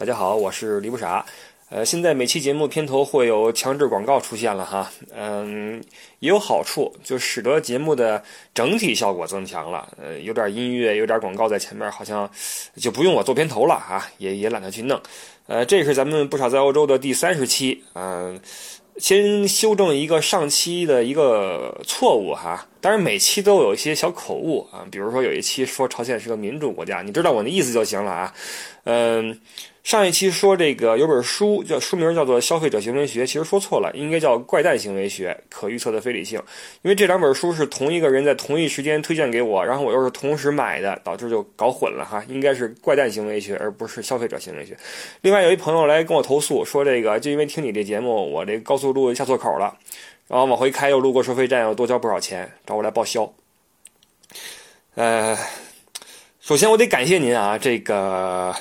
大家好，我是李不傻。呃，现在每期节目片头会有强制广告出现了哈，嗯，也有好处，就使得节目的整体效果增强了。呃，有点音乐，有点广告在前面，好像就不用我做片头了啊，也也懒得去弄。呃，这是咱们不少在欧洲的第三十期，嗯。先修正一个上期的一个错误哈，当然每期都有一些小口误啊，比如说有一期说朝鲜是个民主国家，你知道我的意思就行了啊，嗯。上一期说这个有本书叫书名叫做《消费者行为学》，其实说错了，应该叫《怪诞行为学：可预测的非理性》。因为这两本书是同一个人在同一时间推荐给我，然后我又是同时买的，导致就搞混了哈。应该是《怪诞行为学》而不是《消费者行为学》。另外有一朋友来跟我投诉说，这个就因为听你这节目，我这高速路下错口了，然后往回开又路过收费站，又多交不少钱，找我来报销。呃，首先我得感谢您啊，这个。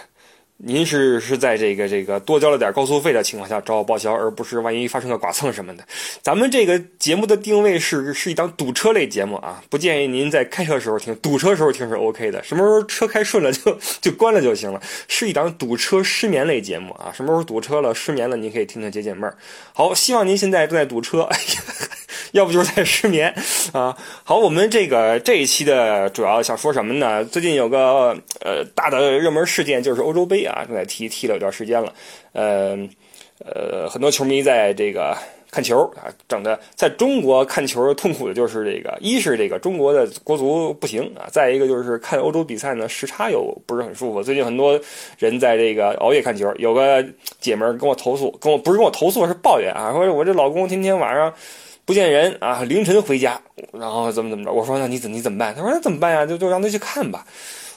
您是是在这个这个多交了点高速费的情况下找我报销，而不是万一发生个剐蹭什么的。咱们这个节目的定位是是一档堵车类节目啊，不建议您在开车时候听，堵车时候听是 OK 的。什么时候车开顺了就就关了就行了。是一档堵车失眠类节目啊，什么时候堵车了失眠了，您可以听听解解闷儿。好，希望您现在正在堵车。哎呀。要不就是在失眠啊！好，我们这个这一期的主要想说什么呢？最近有个呃大的热门事件，就是欧洲杯啊，正在踢，踢了有段时间了。呃呃，很多球迷在这个看球啊，整的在中国看球痛苦的就是这个，一是这个中国的国足不行啊，再一个就是看欧洲比赛呢时差又不是很舒服。最近很多人在这个熬夜看球，有个姐们跟我投诉，跟我不是跟我投诉，是抱怨啊，说我这老公天天晚上。不见人啊，凌晨回家，然后怎么怎么着？我说那你怎你怎么办？他说那怎么办呀？就就让他去看吧。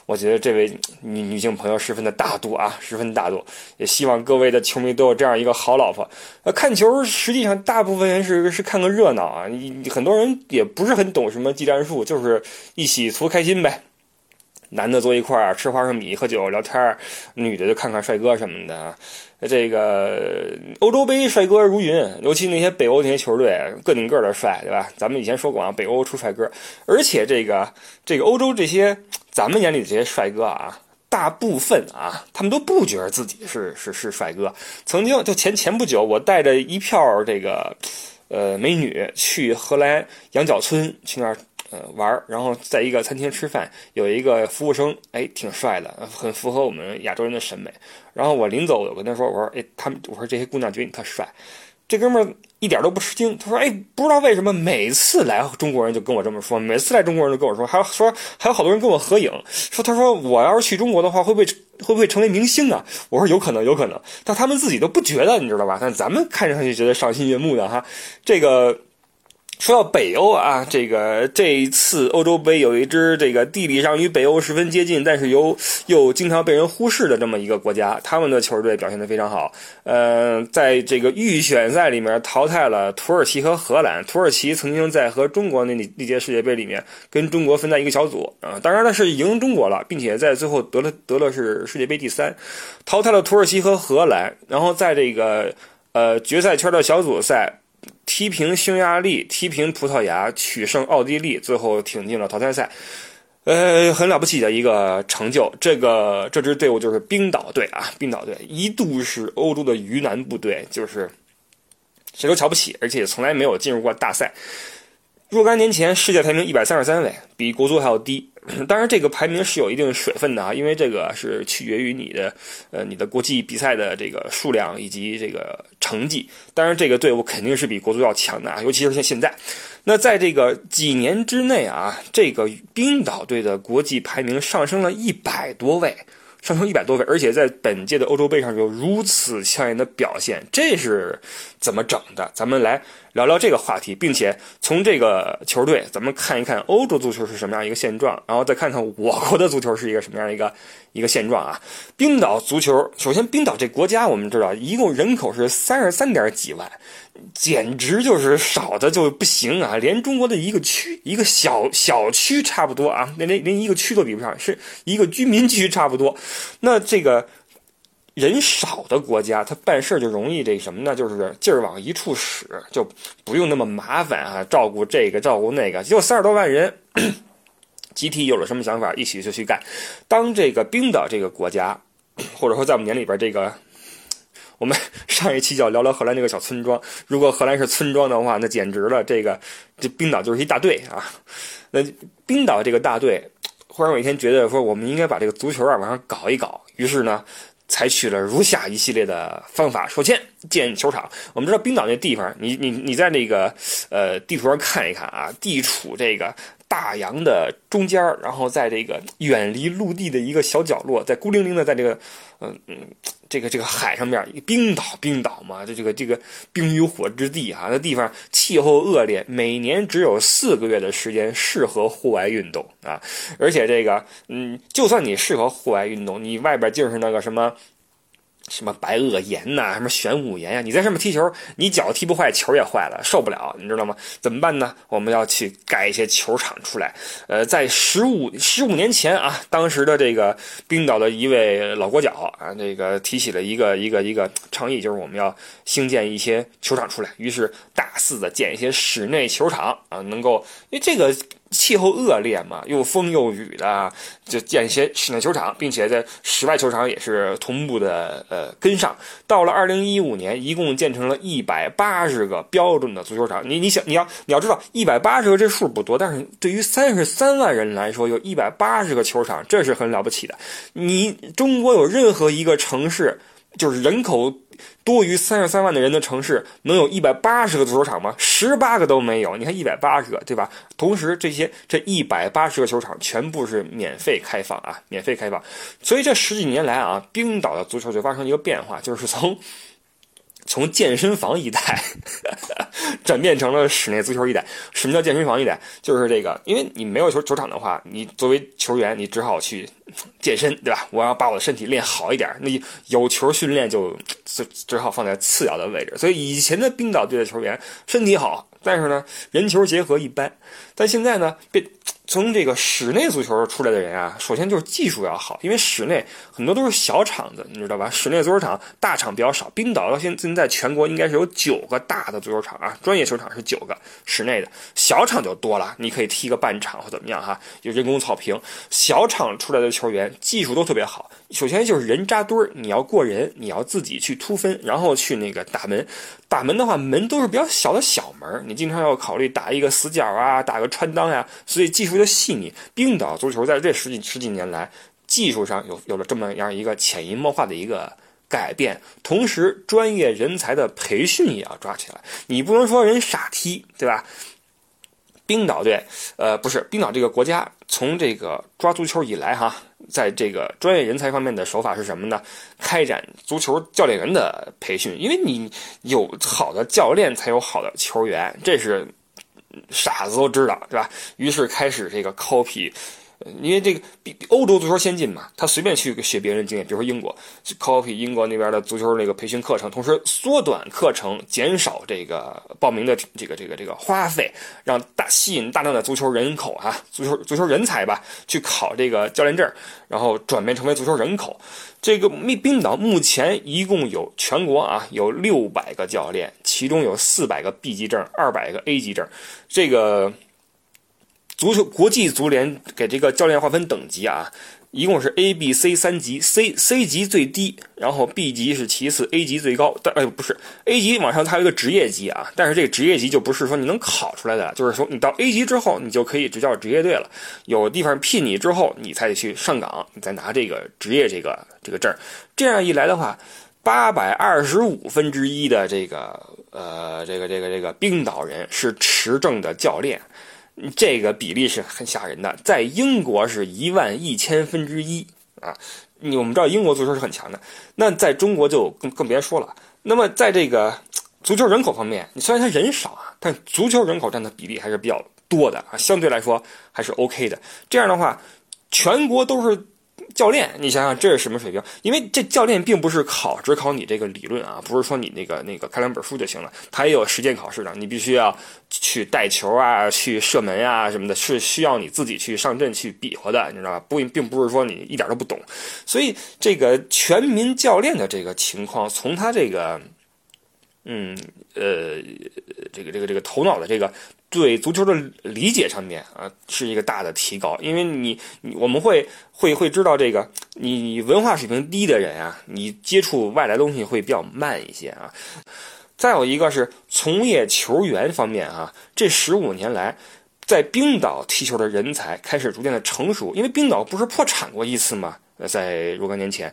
我觉得这位女女性朋友十分的大度啊，十分大度。也希望各位的球迷都有这样一个好老婆。呃，看球实际上大部分人是是看个热闹啊，很多人也不是很懂什么技战术，就是一起图开心呗。男的坐一块儿吃花生米、喝酒、聊天儿，女的就看看帅哥什么的。这个欧洲杯帅哥如云，尤其那些北欧那些球队，个顶个的帅，对吧？咱们以前说过啊，北欧出帅哥，而且这个这个欧洲这些咱们眼里的这些帅哥啊，大部分啊，他们都不觉得自己是是是帅哥。曾经就前前不久，我带着一票这个呃美女去荷兰羊角村去那儿。呃，玩然后在一个餐厅吃饭，有一个服务生，哎，挺帅的，很符合我们亚洲人的审美。然后我临走，我跟他说，我说，哎，他们，我说这些姑娘觉得你特帅。这哥们儿一点都不吃惊，他说，哎，不知道为什么每次来中国人就跟我这么说，每次来中国人都跟我说，还说还有好多人跟我合影，说他说我要是去中国的话，会不会会不会成为明星啊？我说有可能，有可能，但他们自己都不觉得，你知道吧？但咱们看上去觉得赏心悦目的哈，这个。说到北欧啊，这个这一次欧洲杯有一支这个地理上与北欧十分接近，但是又又经常被人忽视的这么一个国家，他们的球队表现得非常好。呃，在这个预选赛里面淘汰了土耳其和荷兰。土耳其曾经在和中国那那届世界杯里面跟中国分在一个小组啊，当然了是赢中国了，并且在最后得了得了是世界杯第三，淘汰了土耳其和荷兰，然后在这个呃决赛圈的小组赛。踢平匈牙利，踢平葡萄牙，取胜奥地利，最后挺进了淘汰赛，呃，很了不起的一个成就。这个这支队伍就是冰岛队啊，冰岛队一度是欧洲的鱼腩部队，就是谁都瞧不起，而且从来没有进入过大赛。若干年前，世界排名一百三十三位，比国足还要低。当然，这个排名是有一定水分的啊，因为这个是取决于你的，呃，你的国际比赛的这个数量以及这个成绩。当然，这个队伍肯定是比国足要强的啊，尤其是像现在。那在这个几年之内啊，这个冰岛队的国际排名上升了一百多位。上升一百多位，而且在本届的欧洲杯上有如此抢眼的表现，这是怎么整的？咱们来聊聊这个话题，并且从这个球队，咱们看一看欧洲足球是什么样一个现状，然后再看看我国的足球是一个什么样一个一个现状啊！冰岛足球，首先冰岛这国家我们知道，一共人口是三十三点几万。简直就是少的就不行啊！连中国的一个区、一个小小区差不多啊，连连连一个区都比不上，是一个居民区差不多。那这个人少的国家，他办事就容易这什么呢？就是劲儿往一处使，就不用那么麻烦啊，照顾这个照顾那个。就三十多万人，集体有了什么想法，一起就去干。当这个冰岛这个国家。或者说在我们眼里边这个。我们 上一期叫聊聊荷兰这个小村庄，如果荷兰是村庄的话，那简直了，这个这冰岛就是一大队啊。那冰岛这个大队，忽然有一天觉得说，我们应该把这个足球啊往上搞一搞，于是呢，采取了如下一系列的方法。首先建球场，我们知道冰岛那地方，你你你在那个呃地图上看一看啊，地处这个。大洋的中间然后在这个远离陆地的一个小角落，在孤零零的在这个，嗯嗯，这个这个海上面，冰岛，冰岛嘛，这这个这个冰与火之地啊，那地方气候恶劣，每年只有四个月的时间适合户外运动啊，而且这个，嗯，就算你适合户外运动，你外边就是那个什么。什么白垩岩呐，什么玄武岩呀？你在上面踢球，你脚踢不坏，球也坏了，受不了，你知道吗？怎么办呢？我们要去盖一些球场出来。呃，在十五十五年前啊，当时的这个冰岛的一位老国脚啊，这个提起了一个一个一个倡议，就是我们要兴建一些球场出来。于是大肆的建一些室内球场啊，能够因为这个。气候恶劣嘛，又风又雨的，就建一些室内球场，并且在室外球场也是同步的呃跟上。到了二零一五年，一共建成了一百八十个标准的足球场。你你想你要你要知道，一百八十个这数不多，但是对于三十三万人来说，有一百八十个球场，这是很了不起的。你中国有任何一个城市，就是人口。多于三十三万的人的城市能有一百八十个足球场吗？十八个都没有。你看一百八十个，对吧？同时，这些这一百八十个球场全部是免费开放啊，免费开放。所以这十几年来啊，冰岛的足球就发生一个变化，就是从。从健身房一代 转变成了室内足球一代。什么叫健身房一代？就是这个，因为你没有球球场的话，你作为球员，你只好去健身，对吧？我要把我的身体练好一点，那有球训练就只只好放在次要的位置。所以以前的冰岛队的球员身体好，但是呢，人球结合一般。但现在呢，被。从这个室内足球出来的人啊，首先就是技术要好，因为室内很多都是小场子，你知道吧？室内足球场大场比较少。冰岛到现现在全国应该是有九个大的足球场啊，专业球场是九个，室内的小场就多了，你可以踢个半场或怎么样哈，有人工草坪。小场出来的球员技术都特别好，首先就是人扎堆儿，你要过人，你要自己去突分，然后去那个打门。打门的话，门都是比较小的小门，你经常要考虑打一个死角啊，打个穿裆呀，所以技术细腻。冰岛足球在这十几十几年来，技术上有有了这么样一个潜移默化的一个改变，同时专业人才的培训也要抓起来。你不能说人傻踢，对吧？冰岛队，呃，不是冰岛这个国家，从这个抓足球以来哈。在这个专业人才方面的手法是什么呢？开展足球教练员的培训，因为你有好的教练，才有好的球员，这是傻子都知道，对吧？于是开始这个 copy。因为这个比欧洲足球先进嘛，他随便去学别人经验，比如说英国，copy 英国那边的足球那个培训课程，同时缩短课程，减少这个报名的这个这个这个花费，让大吸引大量的足球人口啊，足球足球人才吧，去考这个教练证，然后转变成为足球人口。这个冰冰岛目前一共有全国啊有六百个教练，其中有四百个 B 级证，二百个 A 级证，这个。足球国际足联给这个教练划分等级啊，一共是 A、B、C 三级，C C 级最低，然后 B 级是其次，A 级最高。但哎，不是 A 级往上它有一个职业级啊，但是这个职业级就不是说你能考出来的，就是说你到 A 级之后，你就可以执教职业队了。有地方聘你之后，你才得去上岗，你再拿这个职业这个这个证。这样一来的话，八百二十五分之一的这个呃这个这个这个冰岛人是持证的教练。这个比例是很吓人的，在英国是一万一千分之一啊！你我们知道英国足球是很强的，那在中国就更更别说了。那么在这个足球人口方面，你虽然他人少啊，但足球人口占的比例还是比较多的啊，相对来说还是 OK 的。这样的话，全国都是。教练，你想想这是什么水平？因为这教练并不是考只考你这个理论啊，不是说你那个那个看两本书就行了，他也有实践考试的。你必须要去带球啊，去射门啊什么的，是需要你自己去上阵去比划的，你知道吧？不，并不是说你一点都不懂。所以这个全民教练的这个情况，从他这个嗯，呃，这个这个这个头脑的这个对足球的理解上面啊，是一个大的提高。因为你我们会会会知道这个，你文化水平低的人啊，你接触外来东西会比较慢一些啊。再有一个是从业球员方面啊，这十五年来，在冰岛踢球的人才开始逐渐的成熟。因为冰岛不是破产过一次吗？在若干年前，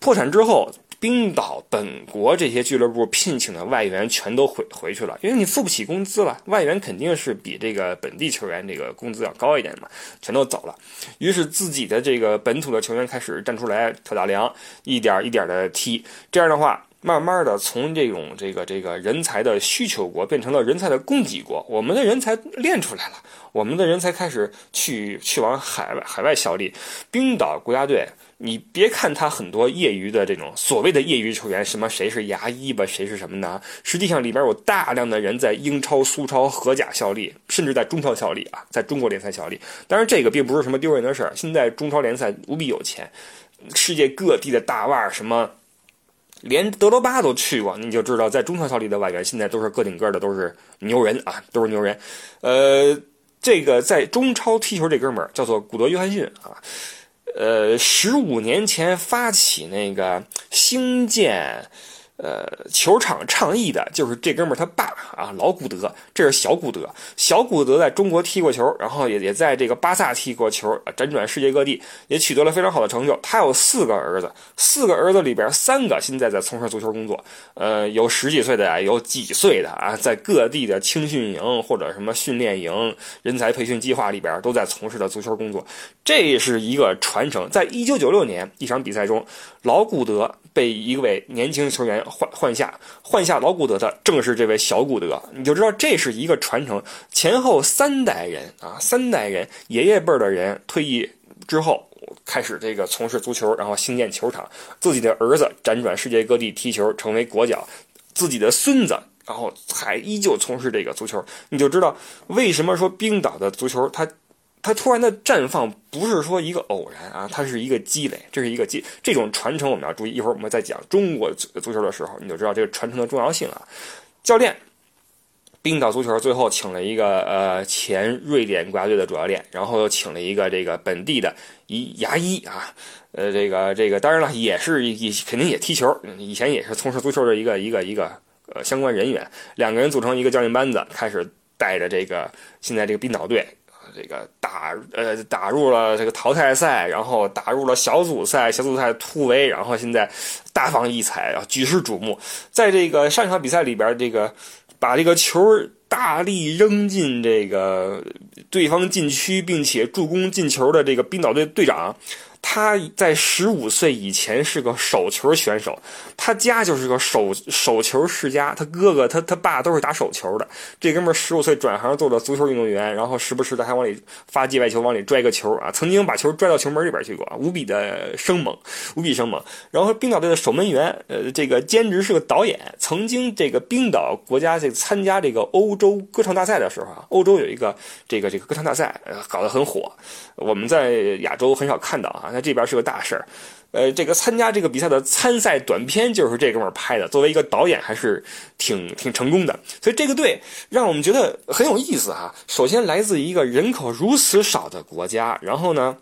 破产之后。冰岛本国这些俱乐部聘请的外援全都回回去了，因为你付不起工资了。外援肯定是比这个本地球员这个工资要高一点嘛，全都走了。于是自己的这个本土的球员开始站出来挑大梁，一点一点的踢。这样的话，慢慢的从这种这个这个人才的需求国变成了人才的供给国。我们的人才练出来了，我们的人才开始去去往海外海外效力。冰岛国家队。你别看他很多业余的这种所谓的业余球员，什么谁是牙医吧，谁是什么呢？实际上里边有大量的人在英超、苏超、荷甲效力，甚至在中超效力啊，在中国联赛效力。当然，这个并不是什么丢人的事儿。现在中超联赛无比有钱，世界各地的大腕儿什么，连德罗巴都去过，你就知道在中超效力的外援现在都是个顶个的，都是牛人啊，都是牛人。呃，这个在中超踢球这哥们儿叫做古德·约翰逊啊。呃，十五年前发起那个兴建。呃，球场倡议的就是这哥们儿他爸啊，老古德，这是小古德。小古德在中国踢过球，然后也也在这个巴萨踢过球，辗转世界各地，也取得了非常好的成就。他有四个儿子，四个儿子里边三个现在在从事足球工作。呃，有十几岁的，有几岁的啊，在各地的青训营或者什么训练营、人才培训计划里边都在从事的足球工作。这是一个传承。在一九九六年一场比赛中，老古德。被一位年轻球员换换下，换下老古德的正是这位小古德，你就知道这是一个传承，前后三代人啊，三代人爷爷辈的人退役之后开始这个从事足球，然后兴建球场，自己的儿子辗转世界各地踢球，成为国脚，自己的孙子然后还依旧从事这个足球，你就知道为什么说冰岛的足球它。它突然的绽放不是说一个偶然啊，它是一个积累，这是一个积这种传承我们要注意。一会儿我们再讲中国足球的时候，你就知道这个传承的重要性啊。教练，冰岛足球最后请了一个呃前瑞典国家队的主教练，然后又请了一个这个本地的一牙医啊，呃这个这个当然了也是也肯定也踢球，以前也是从事足球的一个一个一个呃相关人员，两个人组成一个教练班子，开始带着这个现在这个冰岛队。这个打呃打入了这个淘汰赛，然后打入了小组赛，小组赛突围，然后现在大放异彩，然后举世瞩目。在这个上一场比赛里边，这个把这个球大力扔进这个对方禁区，并且助攻进球的这个冰岛队队长。他在十五岁以前是个手球选手，他家就是个手手球世家，他哥哥他他爸都是打手球的。这哥们儿十五岁转行做了足球运动员，然后时不时的还往里发界外球，往里拽个球啊，曾经把球拽到球门里边去过，无比的生猛，无比生猛。然后冰岛队的守门员，呃，这个兼职是个导演，曾经这个冰岛国家这参加这个欧洲歌唱大赛的时候啊，欧洲有一个这个这个歌唱大赛，呃，搞得很火，我们在亚洲很少看到啊。那这边是个大事儿，呃，这个参加这个比赛的参赛短片就是这哥们儿拍的，作为一个导演还是挺挺成功的，所以这个队让我们觉得很有意思哈。首先来自一个人口如此少的国家，然后呢。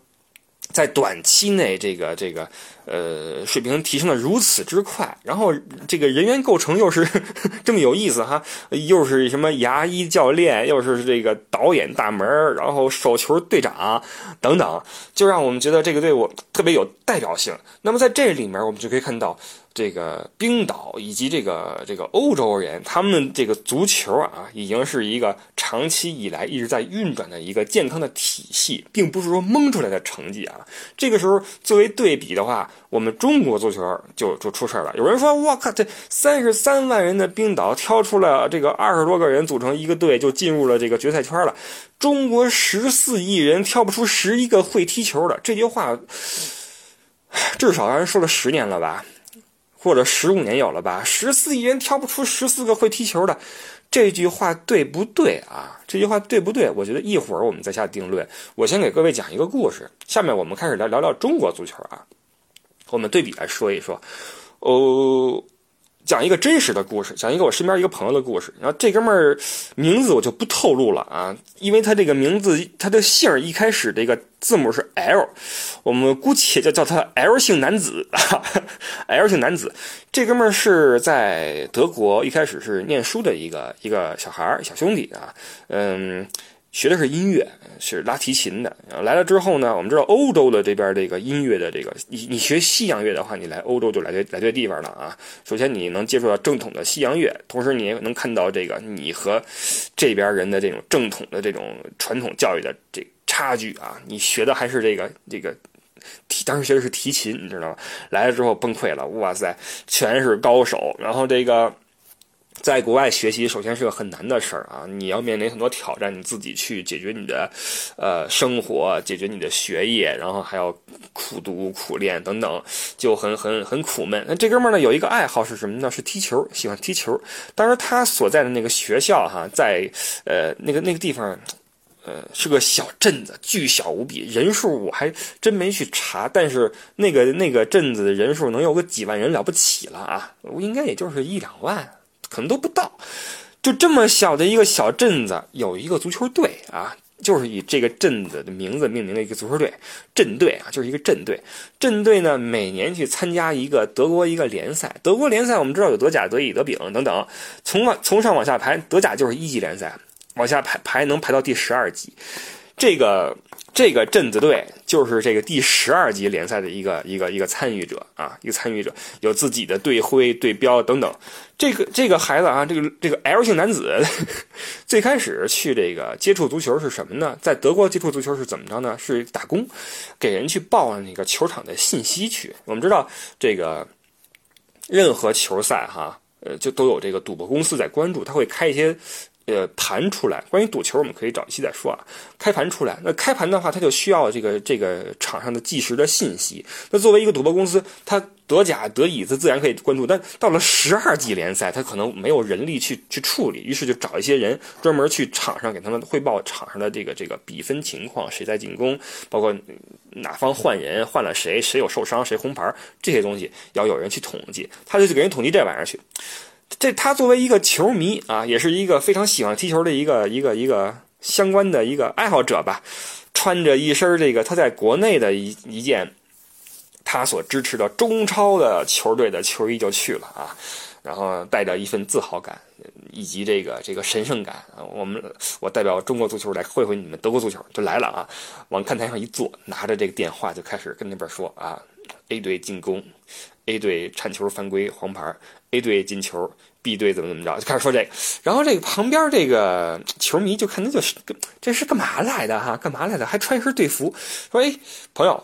在短期内，这个这个呃水平提升的如此之快，然后这个人员构成又是 这么有意思哈，又是什么牙医教练，又是这个导演大门然后手球队长等等，就让我们觉得这个队伍特别有代表性。那么在这里面，我们就可以看到。这个冰岛以及这个这个欧洲人，他们这个足球啊，已经是一个长期以来一直在运转的一个健康的体系，并不是说蒙出来的成绩啊。这个时候作为对比的话，我们中国足球就就出事了。有人说，我靠，这三十三万人的冰岛挑出了这个二十多个人组成一个队，就进入了这个决赛圈了。中国十四亿人挑不出十一个会踢球的，这句话至少让人说了十年了吧。或者十五年有了吧？十四亿人挑不出十四个会踢球的，这句话对不对啊？这句话对不对？我觉得一会儿我们再下定论。我先给各位讲一个故事。下面我们开始来聊聊中国足球啊。我们对比来说一说。哦，讲一个真实的故事，讲一个我身边一个朋友的故事。然后这哥们儿名字我就不透露了啊，因为他这个名字他的姓一开始这个字母是 L，我们姑且就叫他 L 姓男子啊，L 姓男子。这哥们儿是在德国一开始是念书的一个一个小孩儿小兄弟啊，嗯。学的是音乐，是拉提琴的。来了之后呢，我们知道欧洲的这边这个音乐的这个，你你学西洋乐的话，你来欧洲就来对来对地方了啊。首先你能接触到正统的西洋乐，同时你也能看到这个你和这边人的这种正统的这种传统教育的这差距啊。你学的还是这个这个提，当时学的是提琴，你知道吗？来了之后崩溃了，哇塞，全是高手。然后这个。在国外学习，首先是个很难的事儿啊！你要面临很多挑战，你自己去解决你的，呃，生活，解决你的学业，然后还要苦读苦练等等，就很很很苦闷。那这哥们儿呢，有一个爱好是什么呢？是踢球，喜欢踢球。当时他所在的那个学校哈，在呃那个那个地方，呃是个小镇子，巨小无比，人数我还真没去查，但是那个那个镇子的人数能有个几万人了不起了啊！应该也就是一两万。可能都不到，就这么小的一个小镇子，有一个足球队啊，就是以这个镇子的名字命名的一个足球队，镇队啊，就是一个镇队。镇队呢，每年去参加一个德国一个联赛，德国联赛我们知道有德甲、德乙、德丙等等，从往从上往下排，德甲就是一级联赛，往下排排能排到第十二级，这个。这个镇子队就是这个第十二级联赛的一个一个一个参与者啊，一个参与者有自己的队徽、队标等等。这个这个孩子啊，这个这个 L 姓男子，最开始去这个接触足球是什么呢？在德国接触足球是怎么着呢？是打工，给人去报那个球场的信息去。我们知道这个任何球赛哈，呃，就都有这个赌博公司在关注，他会开一些。呃，盘出来，关于赌球，我们可以找一期再说啊。开盘出来，那开盘的话，它就需要这个这个场上的计时的信息。那作为一个赌博公司，它德甲、德乙，它自然可以关注。但到了十二级联赛，它可能没有人力去去处理，于是就找一些人专门去场上给他们汇报场上的这个这个比分情况，谁在进攻，包括哪方换人换了谁，谁有受伤，谁红牌，这些东西要有人去统计。他就去给人统计这玩意儿去。这他作为一个球迷啊，也是一个非常喜欢踢球的一个一个一个相关的一个爱好者吧，穿着一身这个他在国内的一一件他所支持的中超的球队的球衣就去了啊，然后带着一份自豪感以及这个这个神圣感，我们我代表中国足球来会会你们德国足球就来了啊，往看台上一坐，拿着这个电话就开始跟那边说啊，A 队进攻，A 队铲球犯规黄牌。A 队进球，B 队怎么怎么着，就开始说这个。然后这个旁边这个球迷就看他就是这是干嘛来的哈？干嘛来的？还穿一身队服。说哎，朋友，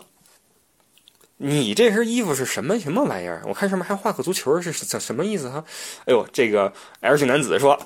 你这身衣服是什么什么玩意儿？我看上面还画个足球，是什什么意思哈？哎呦，这个 L 姓男子说，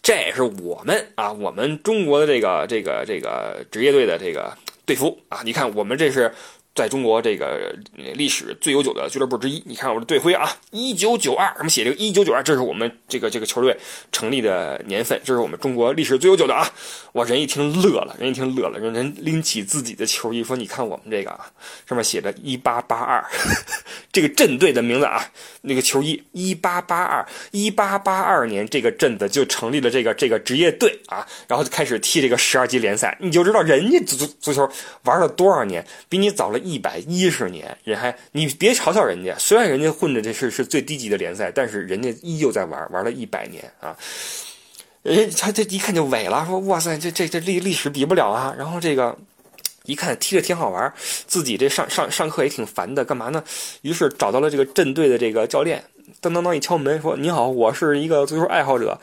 这是我们啊，我们中国的这个这个这个职业队的这个队服啊。你看，我们这是。在中国这个历史最悠久的俱乐部之一，你看我的队徽啊，一九九二，什么写这个一九九二，这是我们这个这个球队成立的年份，这是我们中国历史最悠久的啊！哇，人一听乐了，人一听乐了，人人拎起自己的球衣说：“你看我们这个啊，上面写着一八八二，这个镇队的名字啊，那个球衣一八八二，一八八二年这个镇子就成立了这个这个职业队啊，然后就开始踢这个十二级联赛，你就知道人家足足球玩了多少年，比你早了。”一百一十年，人还你别嘲笑人家，虽然人家混的这是是最低级的联赛，但是人家依旧在玩，玩了一百年啊！人他这一看就萎了，说哇塞，这这这历历史比不了啊！然后这个一看踢着挺好玩，自己这上上上课也挺烦的，干嘛呢？于是找到了这个镇队的这个教练。当当当一敲门，说：“你好，我是一个足球爱好者，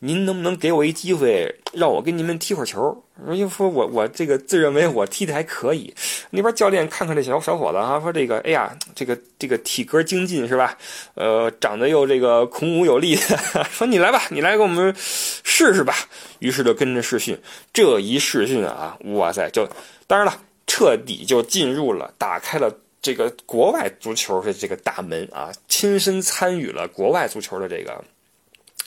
您能不能给我一机会，让我跟你们踢会儿球？”人说：“我我这个自认为我踢的还可以。”那边教练看看这小小伙子哈，说：“这个，哎呀，这个这个体格精进是吧？呃，长得又这个孔武有力，说你来吧，你来给我们试试吧。”于是就跟着试训，这一试训啊，哇塞，就当然了，彻底就进入了，打开了。这个国外足球的这个大门啊，亲身参与了国外足球的这个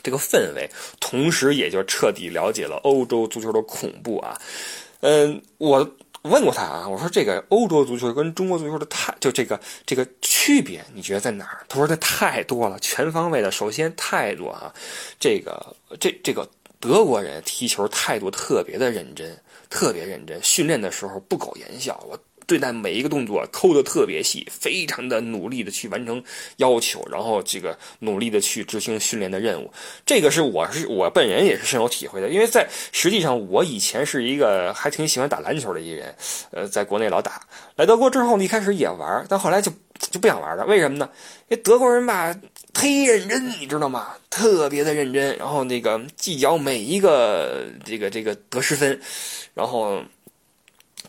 这个氛围，同时也就彻底了解了欧洲足球的恐怖啊。嗯，我问过他啊，我说这个欧洲足球跟中国足球的态，就这个这个区别，你觉得在哪儿？他说这太多了，全方位的。首先态度啊，这个这这个德国人踢球态度特别的认真，特别认真，训练的时候不苟言笑。我。对待每一个动作抠的特别细，非常的努力的去完成要求，然后这个努力的去执行训练的任务。这个是我是我本人也是深有体会的，因为在实际上我以前是一个还挺喜欢打篮球的一个人，呃，在国内老打，来德国之后一开始也玩，但后来就就不想玩了。为什么呢？因为德国人吧忒认真，你知道吗？特别的认真，然后那个计较每一个这个这个得失分，然后。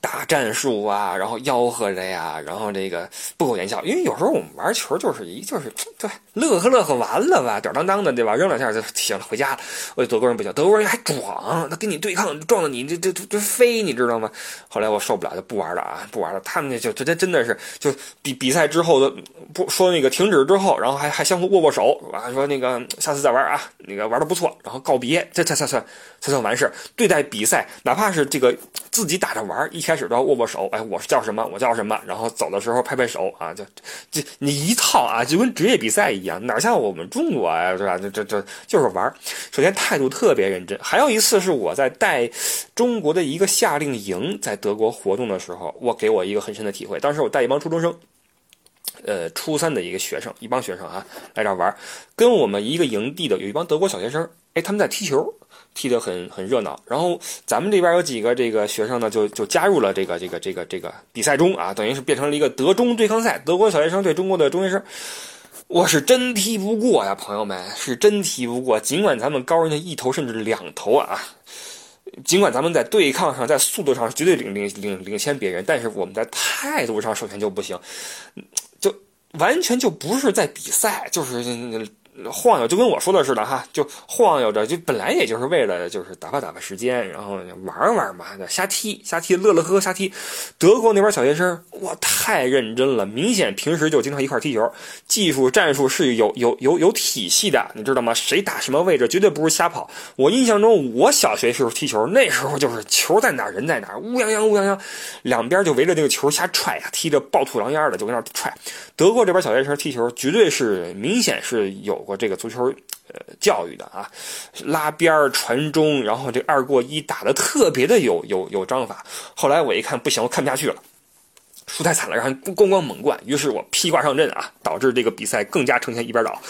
打战术啊，然后吆喝着呀，然后这个不苟言笑。因为有时候我们玩球就是一就是对乐呵乐呵完了吧，吊儿郎当的对吧？扔两下就行了，回家了。我德国人不行，德国人还壮，他跟你对抗，撞到你这这这飞，你知道吗？后来我受不了，就不玩了啊，不玩了。他们那就这真的是就比比赛之后的不说那个停止之后，然后还还相互握握手啊，说那个下次再玩啊，那个玩的不错，然后告别，这才才算才算完事对待比赛，哪怕是这个自己打着玩一。开始都要握握手，哎，我是叫什么？我叫什么？然后走的时候拍拍手啊，就就你一套啊，就跟职业比赛一样，哪像我们中国呀，对吧？这这这就是玩首先态度特别认真。还有一次是我在带中国的一个夏令营在德国活动的时候，我给我一个很深的体会。当时我带一帮初中生，呃，初三的一个学生，一帮学生啊，来这玩，跟我们一个营地的有一帮德国小学生，哎，他们在踢球。踢得很很热闹，然后咱们这边有几个这个学生呢，就就加入了这个这个这个这个比赛中啊，等于是变成了一个德中对抗赛，德国小学生对中国的中学生，我是真踢不过呀，朋友们是真踢不过，尽管咱们高人家一头甚至两头啊，尽管咱们在对抗上在速度上绝对领领领领先别人，但是我们在态度上首先就不行，就完全就不是在比赛，就是。晃悠就跟我说的似的哈，就晃悠着，就本来也就是为了就是打发打发时间，然后玩玩嘛，瞎踢瞎踢，乐乐呵呵瞎踢。德国那边小学生哇，太认真了，明显平时就经常一块踢球，技术战术是有有有有体系的，你知道吗？谁打什么位置，绝对不是瞎跑。我印象中，我小学时候踢球，那时候就是球在哪人在哪，乌泱泱乌泱泱，两边就围着那个球瞎踹呀，踢着暴吐狼烟的就跟那踹。德国这边小学生踢球，绝对是明显是有。我这个足球，呃，教育的啊，拉边儿传中，然后这二过一打的特别的有有有章法。后来我一看不行，我看不下去了，输太惨了，让人咣咣猛灌，于是我披挂上阵啊，导致这个比赛更加呈现一边倒。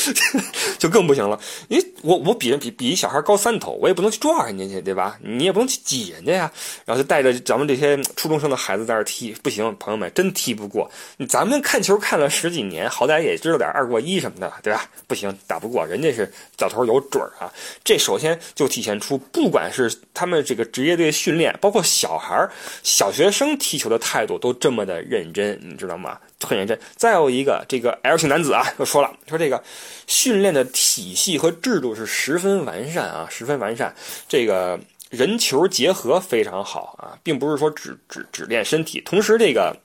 就更不行了，因为我我比人比比一小孩高三头，我也不能去撞人家去，对吧？你也不能去挤人家呀。然后就带着咱们这些初中生的孩子在那踢，不行，朋友们真踢不过。咱们看球看了十几年，好歹也知道点二过一什么的，对吧？不行，打不过人家是脚头有准儿啊。这首先就体现出，不管是他们这个职业队训练，包括小孩小学生踢球的态度都这么的认真，你知道吗？很认真。再有一个，这个 L 型男子啊，又说了，说这个训练的体系和制度是十分完善啊，十分完善。这个人球结合非常好啊，并不是说只只只练身体，同时这个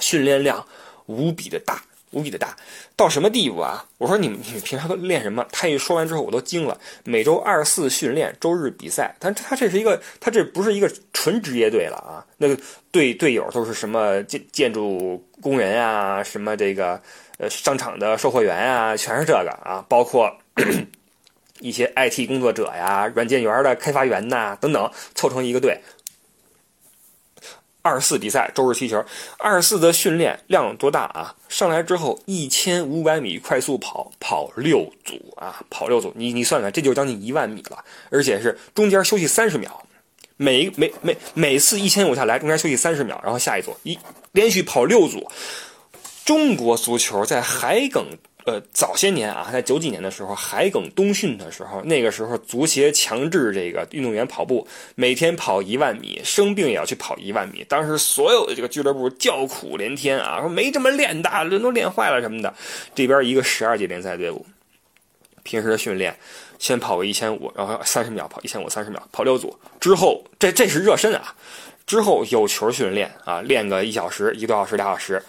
训练量无比的大。无比的大，到什么地步啊？我说你们你们平常都练什么？他一说完之后，我都惊了。每周二四训练，周日比赛。但他这是一个，他这不是一个纯职业队了啊。那个队队友都是什么建建筑工人啊，什么这个呃商场的售货员啊，全是这个啊，包括 一些 IT 工作者呀、软件园的开发员呐等等，凑成一个队。二四比赛，周日踢球。二四的训练量多大啊？上来之后一千五百米快速跑，跑六组啊，跑六组。你你算算，这就将近一万米了，而且是中间休息三十秒，每每每每次一千五下来，中间休息三十秒，然后下一组一连续跑六组。中国足球在海埂。呃，早些年啊，在九几年的时候，海埂冬训的时候，那个时候足协强制这个运动员跑步，每天跑一万米，生病也要去跑一万米。当时所有的这个俱乐部叫苦连天啊，说没这么练的，人都练坏了什么的。这边一个十二级联赛队伍，平时的训练，先跑个一千五，然后三十秒跑一千五，三十秒跑六组，之后这这是热身啊，之后有球训练啊，练个一小时、一个多小时、俩小时，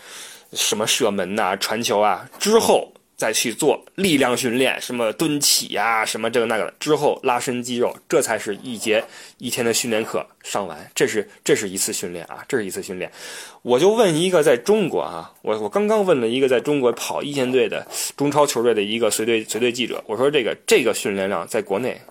什么射门呐、传球啊，之后。再去做力量训练，什么蹲起呀，什么这个那个的，之后拉伸肌肉，这才是一节一天的训练课上完。这是这是一次训练啊，这是一次训练。我就问一个在中国啊，我我刚刚问了一个在中国跑一线队的中超球队的一个随队随队记者，我说这个这个训练量在国内。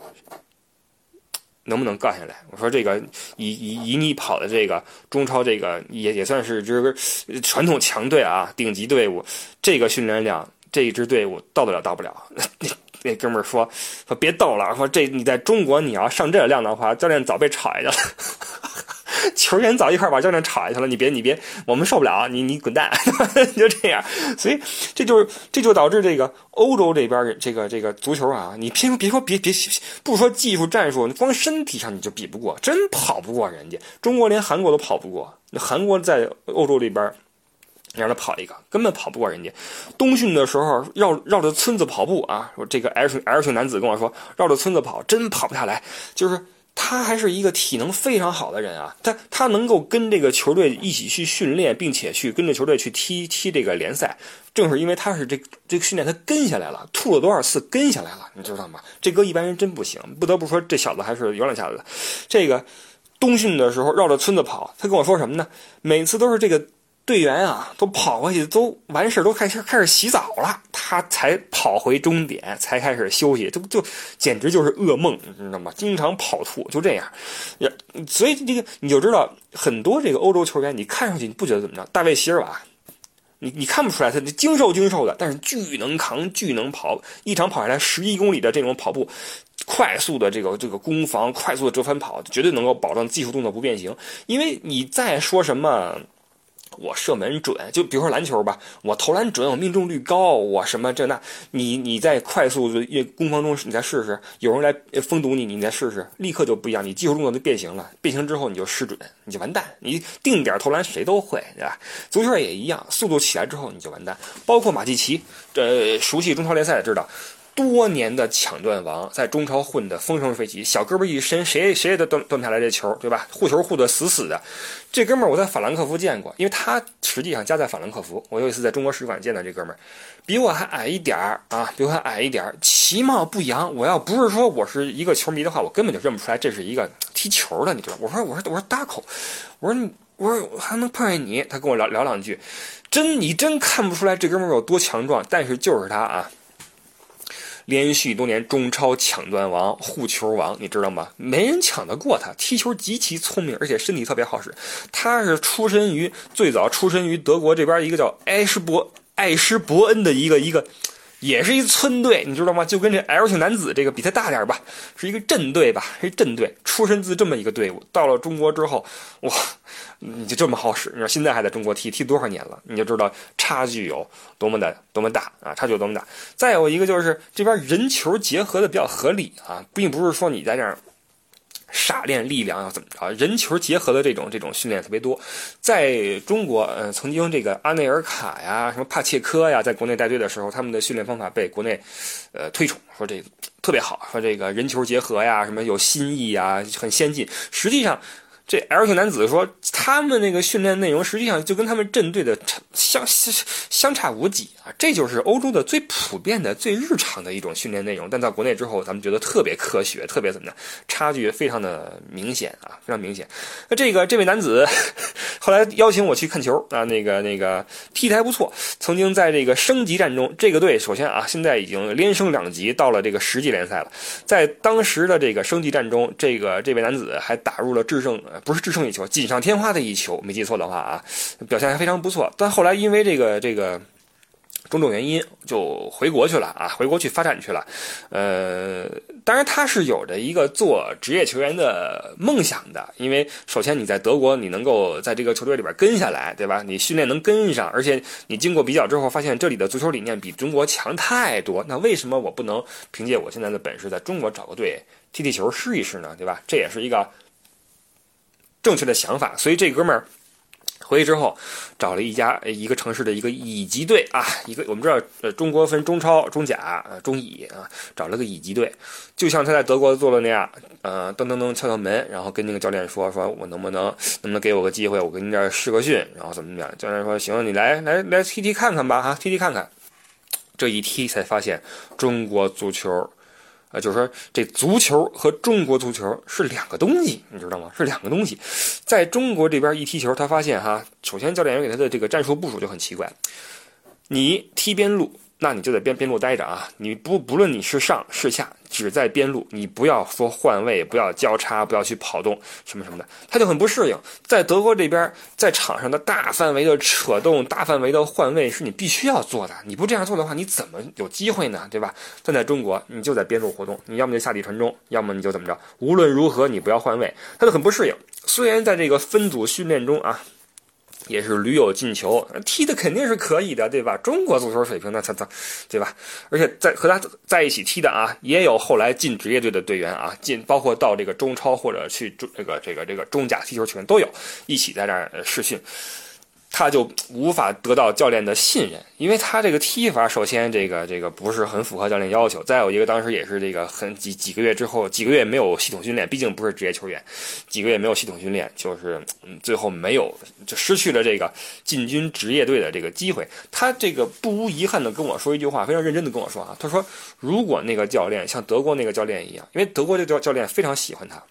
能不能干下来？我说这个以以以你跑的这个中超，这个也也算是就是传统强队啊，顶级队伍，这个训练量，这一支队伍到得了到不了？那那哥们儿说说别逗了，说这你在中国你要上这量的话，教练早被炒下去了。球员早一块把教练炒下去了，你别你别，我们受不了，你你滚蛋，就这样。所以这就是这就导致这个欧洲这边这个这个足球啊，你偏别说别别不说技术战术，光身体上你就比不过，真跑不过人家。中国连韩国都跑不过，韩国在欧洲里边你让他跑一个，根本跑不过人家。冬训的时候绕绕着村子跑步啊，说这个 L L 型男子跟我说，绕着村子跑真跑不下来，就是。他还是一个体能非常好的人啊，他他能够跟这个球队一起去训练，并且去跟着球队去踢踢这个联赛，正是因为他是这这个训练他跟下来了，吐了多少次跟下来了，你知道吗？这哥一般人真不行，不得不说这小子还是有两下子。这个冬训的时候绕着村子跑，他跟我说什么呢？每次都是这个。队员啊，都跑过去，都完事都开始开始洗澡了，他才跑回终点，才开始休息，这不就简直就是噩梦，你知道吗？经常跑吐，就这样，呀，所以这个你就知道，很多这个欧洲球员，你看上去你不觉得怎么着？大卫席尔瓦，你你看不出来他精瘦精瘦的，但是巨能扛，巨能跑，一场跑下来十一公里的这种跑步，快速的这个这个攻防，快速的折返跑，绝对能够保证技术动作不变形。因为你再说什么。我射门准，就比如说篮球吧，我投篮准，我命中率高，我什么这那，你你在快速的攻防中，你再试试，有人来封堵你，你再试试，立刻就不一样，你技术动作就变形了，变形之后你就失准，你就完蛋，你定点投篮谁都会，对吧？足球也一样，速度起来之后你就完蛋，包括马季奇，这，熟悉中超联赛知道。多年的抢断王，在中超混得风生水起，小胳膊一伸，谁谁也都断断不下来这球，对吧？护球护得死死的。这哥们儿我在法兰克福见过，因为他实际上家在法兰克福。我有一次在中国使馆见到这哥们儿，比我还矮一点儿啊，比我还矮一点儿，其貌不扬。我要不是说我是一个球迷的话，我根本就认不出来这是一个踢球的，你知道？我说我说我说大口，我说你我说还能碰见你，他跟我聊聊两句，真你真看不出来这哥们儿有多强壮，但是就是他啊。连续多年中超抢断王、护球王，你知道吗？没人抢得过他。踢球极其聪明，而且身体特别好使。他是出身于最早出身于德国这边一个叫埃施伯埃施伯恩的一个一个。也是一村队，你知道吗？就跟这 L 型男子这个比他大点吧，是一个镇队吧，是镇队，出身自这么一个队伍。到了中国之后，哇，你就这么好使？你说现在还在中国踢，踢多少年了？你就知道差距有多么的多么大啊！差距有多么大。再有一个就是这边人球结合的比较合理啊，并不是说你在这儿。傻练力量要怎么着？人球结合的这种这种训练特别多，在中国，呃，曾经这个阿内尔卡呀，什么帕切科呀，在国内带队的时候，他们的训练方法被国内，呃，推崇，说这个特别好，说这个人球结合呀，什么有新意呀，很先进。实际上。这 L 型男子说，他们那个训练内容实际上就跟他们阵队的相相相差无几啊！这就是欧洲的最普遍的、最日常的一种训练内容。但到国内之后，咱们觉得特别科学，特别怎么的，差距非常的明显啊，非常明显。那这个这位男子后来邀请我去看球啊，那个那个踢的还不错。曾经在这个升级战中，这个队首先啊，现在已经连升两级，到了这个十级联赛了。在当时的这个升级战中，这个这位男子还打入了制胜。不是制胜一球，锦上添花的一球，没记错的话啊，表现还非常不错。但后来因为这个这个种种原因，就回国去了啊，回国去发展去了。呃，当然他是有着一个做职业球员的梦想的，因为首先你在德国，你能够在这个球队里边跟下来，对吧？你训练能跟上，而且你经过比较之后，发现这里的足球理念比中国强太多。那为什么我不能凭借我现在的本事，在中国找个队踢踢球试一试呢？对吧？这也是一个。正确的想法，所以这哥们儿回去之后找了一家一个城市的一个乙级队啊，一个我们知道呃中国分中超、中甲、呃中乙啊，找了个乙级队，就像他在德国做的那样，呃噔噔噔敲敲门，然后跟那个教练说说我能不能能不能给我个机会，我跟你这儿试个训，然后怎么怎么样？教练说行，你来来来踢踢看看吧哈，踢踢看看。这一踢才发现中国足球。啊，就是说，这足球和中国足球是两个东西，你知道吗？是两个东西。在中国这边一踢球，他发现哈，首先教练员给他的这个战术部署就很奇怪，你踢边路。那你就在边边路待着啊！你不不论你是上是下，只在边路，你不要说换位，不要交叉，不要去跑动什么什么的，他就很不适应。在德国这边，在场上的大范围的扯动、大范围的换位是你必须要做的。你不这样做的话，你怎么有机会呢？对吧？但在中国，你就在边路活动，你要么就下地传中，要么你就怎么着。无论如何，你不要换位，他就很不适应。虽然在这个分组训练中啊。也是屡有进球，踢的肯定是可以的，对吧？中国足球水平，那他他，对吧？而且在和他在一起踢的啊，也有后来进职业队的队员啊，进包括到这个中超或者去中这个这个这个中甲踢球球员都有，一起在那儿试训。他就无法得到教练的信任，因为他这个踢法，首先这个这个不是很符合教练要求。再有一个，当时也是这个很几几个月之后，几个月没有系统训练，毕竟不是职业球员，几个月没有系统训练，就是最后没有就失去了这个进军职业队的这个机会。他这个不无遗憾的跟我说一句话，非常认真的跟我说啊，他说如果那个教练像德国那个教练一样，因为德国这个教教练非常喜欢他，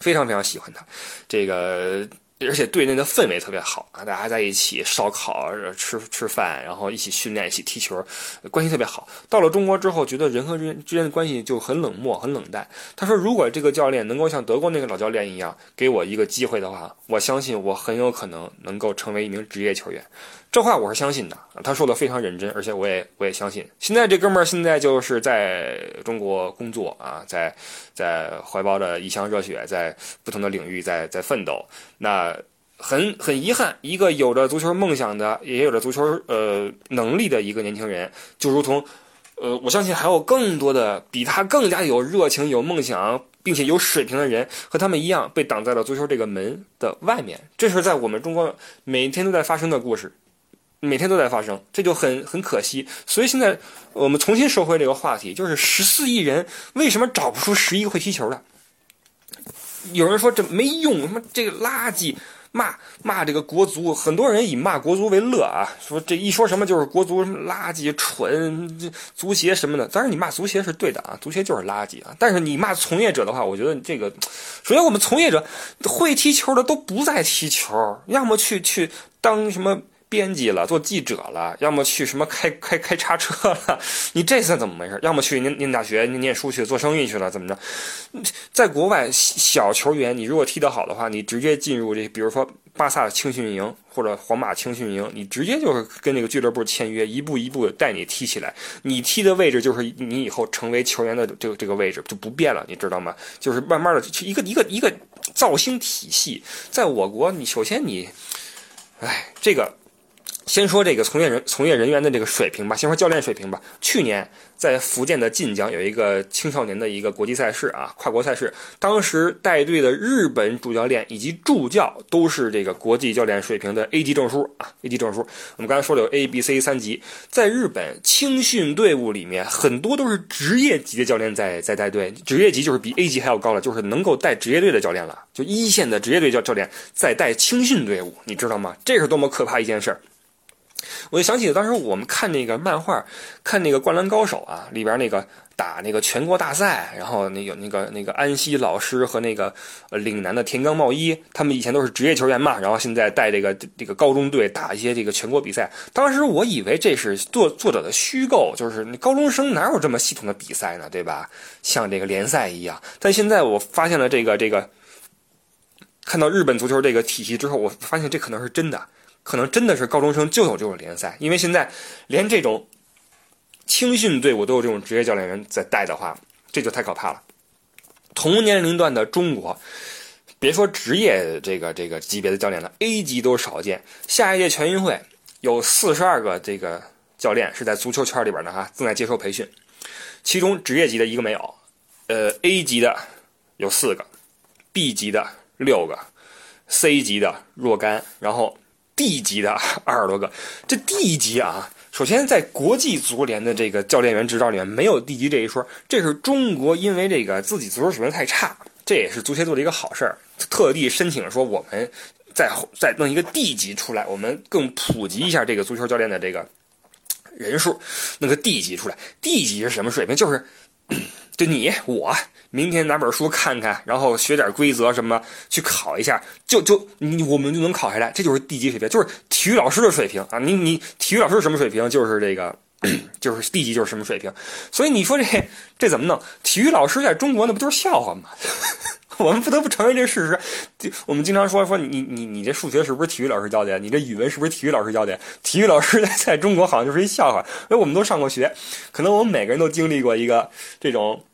非常非常喜欢他，这个。而且队内的氛围特别好啊，大家在一起烧烤、吃吃饭，然后一起训练、一起踢球，关系特别好。到了中国之后，觉得人和人之间的关系就很冷漠、很冷淡。他说：“如果这个教练能够像德国那个老教练一样，给我一个机会的话，我相信我很有可能能够成为一名职业球员。”这话我是相信的，他说的非常认真，而且我也我也相信。现在这哥们儿现在就是在中国工作啊，在在怀抱着一腔热血，在不同的领域在在奋斗。那很很遗憾，一个有着足球梦想的，也有着足球呃能力的一个年轻人，就如同呃，我相信还有更多的比他更加有热情、有梦想，并且有水平的人，和他们一样被挡在了足球这个门的外面。这是在我们中国每天都在发生的故事。每天都在发生，这就很很可惜。所以现在我们重新收回这个话题，就是十四亿人为什么找不出十一个会踢球的？有人说这没用，他妈这个垃圾，骂骂这个国足，很多人以骂国足为乐啊，说这一说什么就是国足什么垃圾、蠢，足协什么的。当然你骂足协是对的啊，足协就是垃圾啊。但是你骂从业者的话，我觉得这个，首先我们从业者会踢球的都不再踢球，要么去去当什么。编辑了，做记者了，要么去什么开开开叉车了，你这算怎么回事？要么去念念大学、念念书去做生意去了，怎么着？在国外小球员，你如果踢得好的话，你直接进入这，比如说巴萨青训营或者皇马青训营，你直接就是跟那个俱乐部签约，一步一步带你踢起来。你踢的位置就是你以后成为球员的这个这个位置就不变了，你知道吗？就是慢慢的一个一个一个造星体系，在我国，你首先你，哎，这个。先说这个从业人从业人员的这个水平吧，先说教练水平吧。去年在福建的晋江有一个青少年的一个国际赛事啊，跨国赛事，当时带队的日本主教练以及助教都是这个国际教练水平的 A 级证书啊，A 级证书。我们刚才说了有 A、B、C 三级，在日本青训队伍里面，很多都是职业级的教练在在带队，职业级就是比 A 级还要高了，就是能够带职业队的教练了，就一线的职业队教教练在带青训队伍，你知道吗？这是多么可怕一件事儿！我就想起当时我们看那个漫画，看那个《灌篮高手》啊，里边那个打那个全国大赛，然后那有那个那个安西老师和那个呃岭南的田冈茂一，他们以前都是职业球员嘛，然后现在带这个这个高中队打一些这个全国比赛。当时我以为这是作作者的虚构，就是高中生哪有这么系统的比赛呢，对吧？像这个联赛一样。但现在我发现了这个这个，看到日本足球这个体系之后，我发现这可能是真的。可能真的是高中生就有这种联赛，因为现在连这种青训队伍都有这种职业教练员在带的话，这就太可怕了。同年龄段的中国，别说职业这个这个级别的教练了，A 级都少见。下一届全运会有四十二个这个教练是在足球圈里边的哈，正在接受培训，其中职业级的一个没有，呃，A 级的有四个，B 级的六个，C 级的若干，然后。D 级的二十多个，这 D 级啊，首先在国际足联的这个教练员执照里面没有 D 级这一说，这是中国因为这个自己足球水平太差，这也是足协做的一个好事儿，特地申请说我们再再弄一个 D 级出来，我们更普及一下这个足球教练的这个人数，弄个地级出来。地级是什么水平？就是，就你我明天拿本书看看，然后学点规则什么，去考一下，就就你我们就能考下来。这就是地级水平，就是体育老师的水平啊！你你体育老师什么水平？就是这个，就是地级就是什么水平。所以你说这这怎么弄？体育老师在中国那不就是笑话吗？我们不得不承认这事实。我们经常说说你你你这数学是不是体育老师教的？你这语文是不是体育老师教的？体育老师在 在中国好像就是一笑话。因为我们都上过学，可能我们每个人都经历过一个这种。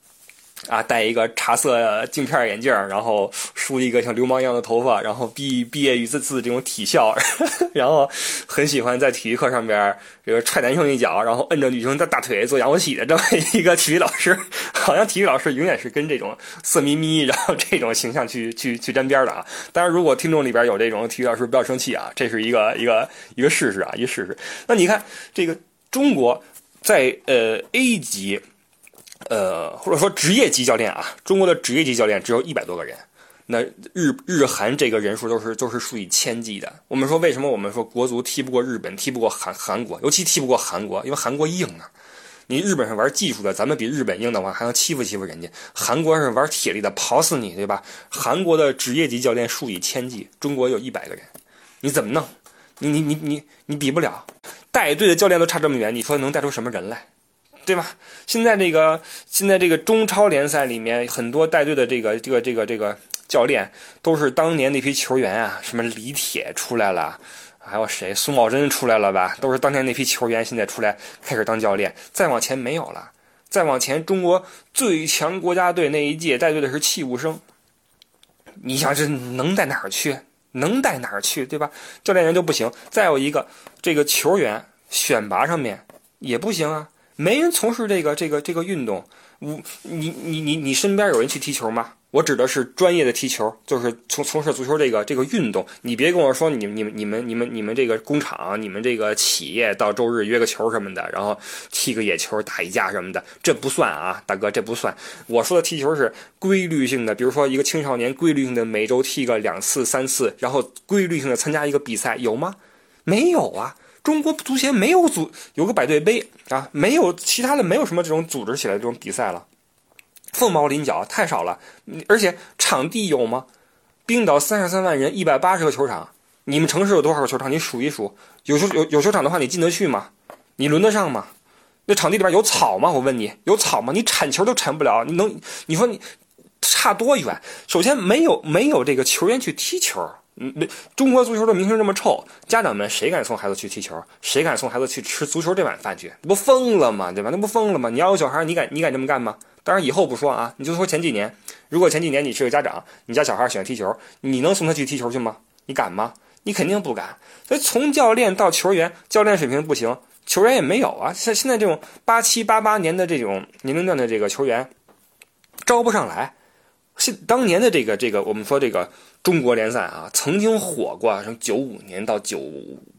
啊，戴一个茶色镜片眼镜，然后梳一个像流氓一样的头发，然后毕毕业于自自这种体校，然后很喜欢在体育课上边这个踹男生一脚，然后摁着女生的大腿做仰卧起的这么一个体育老师，好像体育老师永远是跟这种色眯眯，然后这种形象去去去沾边的啊。当然，如果听众里边有这种体育老师，不要生气啊，这是一个一个一个事实啊，一个事实。那你看这个中国在呃 A 级。呃，或者说职业级教练啊，中国的职业级教练只有一百多个人，那日日韩这个人数都是都是数以千计的。我们说为什么我们说国足踢不过日本，踢不过韩韩国，尤其踢不过韩国，因为韩国硬啊。你日本是玩技术的，咱们比日本硬的话，还能欺负欺负人家。韩国是玩铁力的，刨死你，对吧？韩国的职业级教练数以千计，中国有一百个人，你怎么弄？你你你你你比不了，带队的教练都差这么远，你说能带出什么人来？对吧？现在这个现在这个中超联赛里面，很多带队的这个这个这个这个教练，都是当年那批球员啊，什么李铁出来了，还有谁苏茂贞出来了吧？都是当年那批球员，现在出来开始当教练。再往前没有了，再往前，中国最强国家队那一届带队的是戚务生。你想这能带哪儿去？能带哪儿去？对吧？教练员就不行。再有一个，这个球员选拔上面也不行啊。没人从事这个这个这个运动，我你你你你身边有人去踢球吗？我指的是专业的踢球，就是从从事足球这个这个运动。你别跟我说你你们你们你们你们这个工厂，你们这个企业到周日约个球什么的，然后踢个野球打一架什么的，这不算啊，大哥，这不算。我说的踢球是规律性的，比如说一个青少年规律性的每周踢个两次三次，然后规律性的参加一个比赛，有吗？没有啊。中国足协没有组有个百队杯啊，没有其他的，没有什么这种组织起来这种比赛了，凤毛麟角，太少了。而且场地有吗？冰岛三十三万人，一百八十个球场，你们城市有多少个球场？你数一数。有球有有球场的话，你进得去吗？你轮得上吗？那场地里边有草吗？我问你，有草吗？你铲球都铲不了，你能？你说你差多远？首先没有没有这个球员去踢球。嗯，那中国足球的名声这么臭，家长们谁敢送孩子去踢球？谁敢送孩子去吃足球这碗饭去？那不疯了吗？对吧？那不疯了吗？你要有小孩，你敢你敢这么干吗？当然以后不说啊，你就说前几年，如果前几年你是个家长，你家小孩喜欢踢球，你能送他去踢球去吗？你敢吗？你肯定不敢。所以从教练到球员，教练水平不行，球员也没有啊。像现在这种八七八八年的这种年龄段的这个球员，招不上来。现当年的这个这个，我们说这个。中国联赛啊，曾经火过，从九五年到九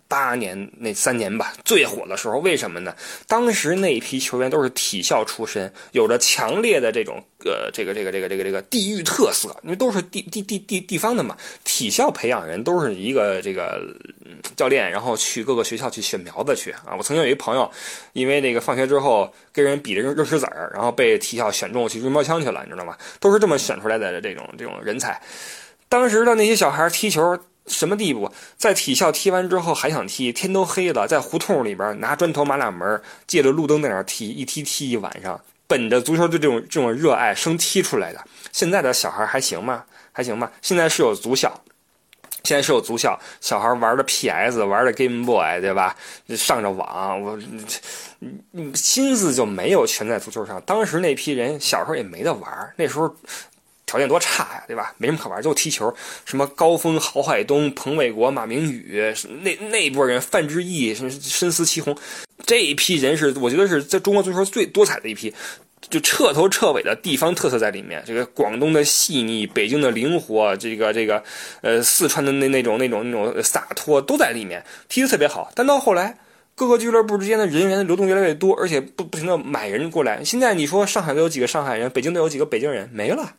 八年那三年吧，最火的时候。为什么呢？当时那一批球员都是体校出身，有着强烈的这种呃，这个这个这个这个这个地域特色，因为都是地地地地地方的嘛。体校培养人都是一个这个教练，然后去各个学校去选苗子去啊。我曾经有一朋友，因为那个放学之后跟人比着扔扔石子儿，然后被体校选中去扔标枪去了，你知道吗？都是这么选出来的这种这种人才。当时的那些小孩踢球什么地步？在体校踢完之后还想踢，天都黑了，在胡同里边拿砖头马俩门，借着路灯在那踢，一踢踢一晚上，本着足球的这种这种热爱生踢出来的。现在的小孩还行吗？还行吗？现在是有足校，现在是有足校，小孩玩的 PS，玩的 Game Boy，对吧？上着网，我心思就没有全在足球上。当时那批人小时候也没得玩，那时候。条件多差呀，对吧？没什么可玩，就踢球。什么高峰、郝海东、彭伟国、马明宇，那那波人，范志毅、深深思齐红，这一批人是我觉得是在中国足球最多彩的一批，就彻头彻尾的地方特色在里面。这个广东的细腻，北京的灵活，这个这个呃四川的那那种那种那种洒脱都在里面，踢得特别好。但到后来，各个俱乐部之间的人员流动越来越多，而且不不停的买人过来。现在你说上海都有几个上海人，北京都有几个北京人，没了。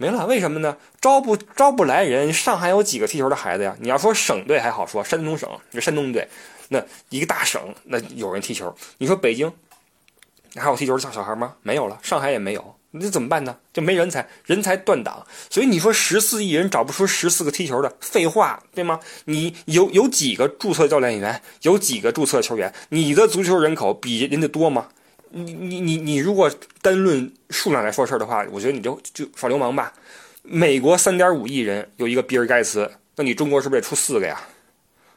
没了，为什么呢？招不招不来人？上海有几个踢球的孩子呀？你要说省队还好说，山东省，就山东队，那一个大省，那有人踢球。你说北京还有踢球的小孩吗？没有了，上海也没有。那怎么办呢？就没人才，人才断档。所以你说十四亿人找不出十四个踢球的，废话，对吗？你有有几个注册教练员，有几个注册球员？你的足球人口比人家多吗？你你你你如果单论数量来说事儿的话，我觉得你就就耍流氓吧。美国三点五亿人有一个比尔盖茨，那你中国是不是得出四个呀？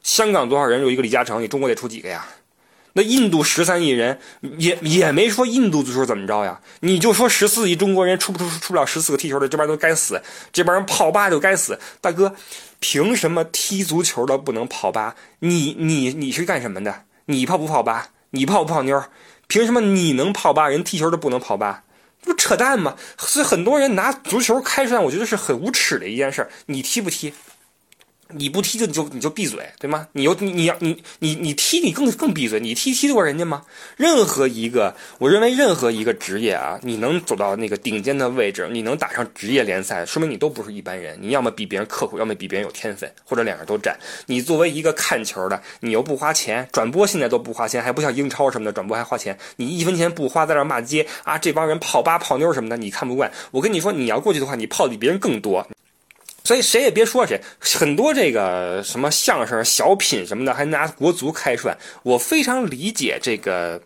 香港多少人有一个李嘉诚，你中国得出几个呀？那印度十三亿人也也没说印度足球怎么着呀？你就说十四亿中国人出不出出不了十四个踢球的，这帮都该死，这帮人泡吧就该死。大哥，凭什么踢足球的不能泡吧？你你你是干什么的？你泡不泡吧？你泡不泡妞？凭什么你能泡吧，人踢球都不能泡吧？不扯淡吗？所以很多人拿足球开涮，我觉得是很无耻的一件事。你踢不踢？你不踢就你就你就闭嘴，对吗？你又你你要你你你踢你更更闭嘴，你踢踢得过人家吗？任何一个，我认为任何一个职业啊，你能走到那个顶尖的位置，你能打上职业联赛，说明你都不是一般人。你要么比别人刻苦，要么比别人有天分，或者两样都占。你作为一个看球的，你又不花钱，转播现在都不花钱，还不像英超什么的转播还花钱，你一分钱不花，在那骂街啊，这帮人泡吧泡妞什么的，你看不惯。我跟你说，你要过去的话，你泡的比别人更多。所以谁也别说谁，很多这个什么相声、小品什么的，还拿国足开涮。我非常理解这个，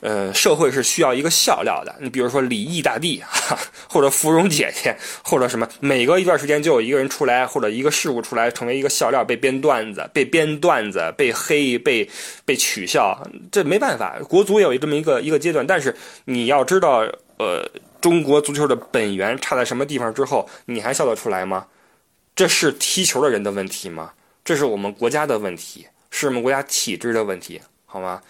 呃，社会是需要一个笑料的。你比如说李毅大帝，或者芙蓉姐姐，或者什么，每隔一段时间就有一个人出来，或者一个事物出来，成为一个笑料，被编段子，被编段子，被黑，被被取笑。这没办法，国足有这么一个一个阶段。但是你要知道，呃。中国足球的本源差在什么地方？之后你还笑得出来吗？这是踢球的人的问题吗？这是我们国家的问题，是我们国家体制的问题，好吗？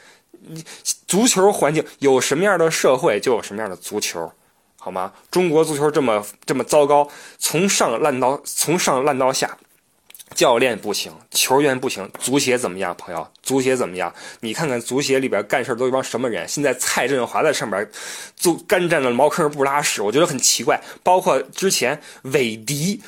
你足球环境有什么样的社会，就有什么样的足球，好吗？中国足球这么这么糟糕，从上烂到从上烂到下。教练不行，球员不行，足协怎么样？朋友，足协怎么样？你看看足协里边干事都一帮什么人？现在蔡振华在上边就干站的茅坑不拉屎，我觉得很奇怪。包括之前韦迪，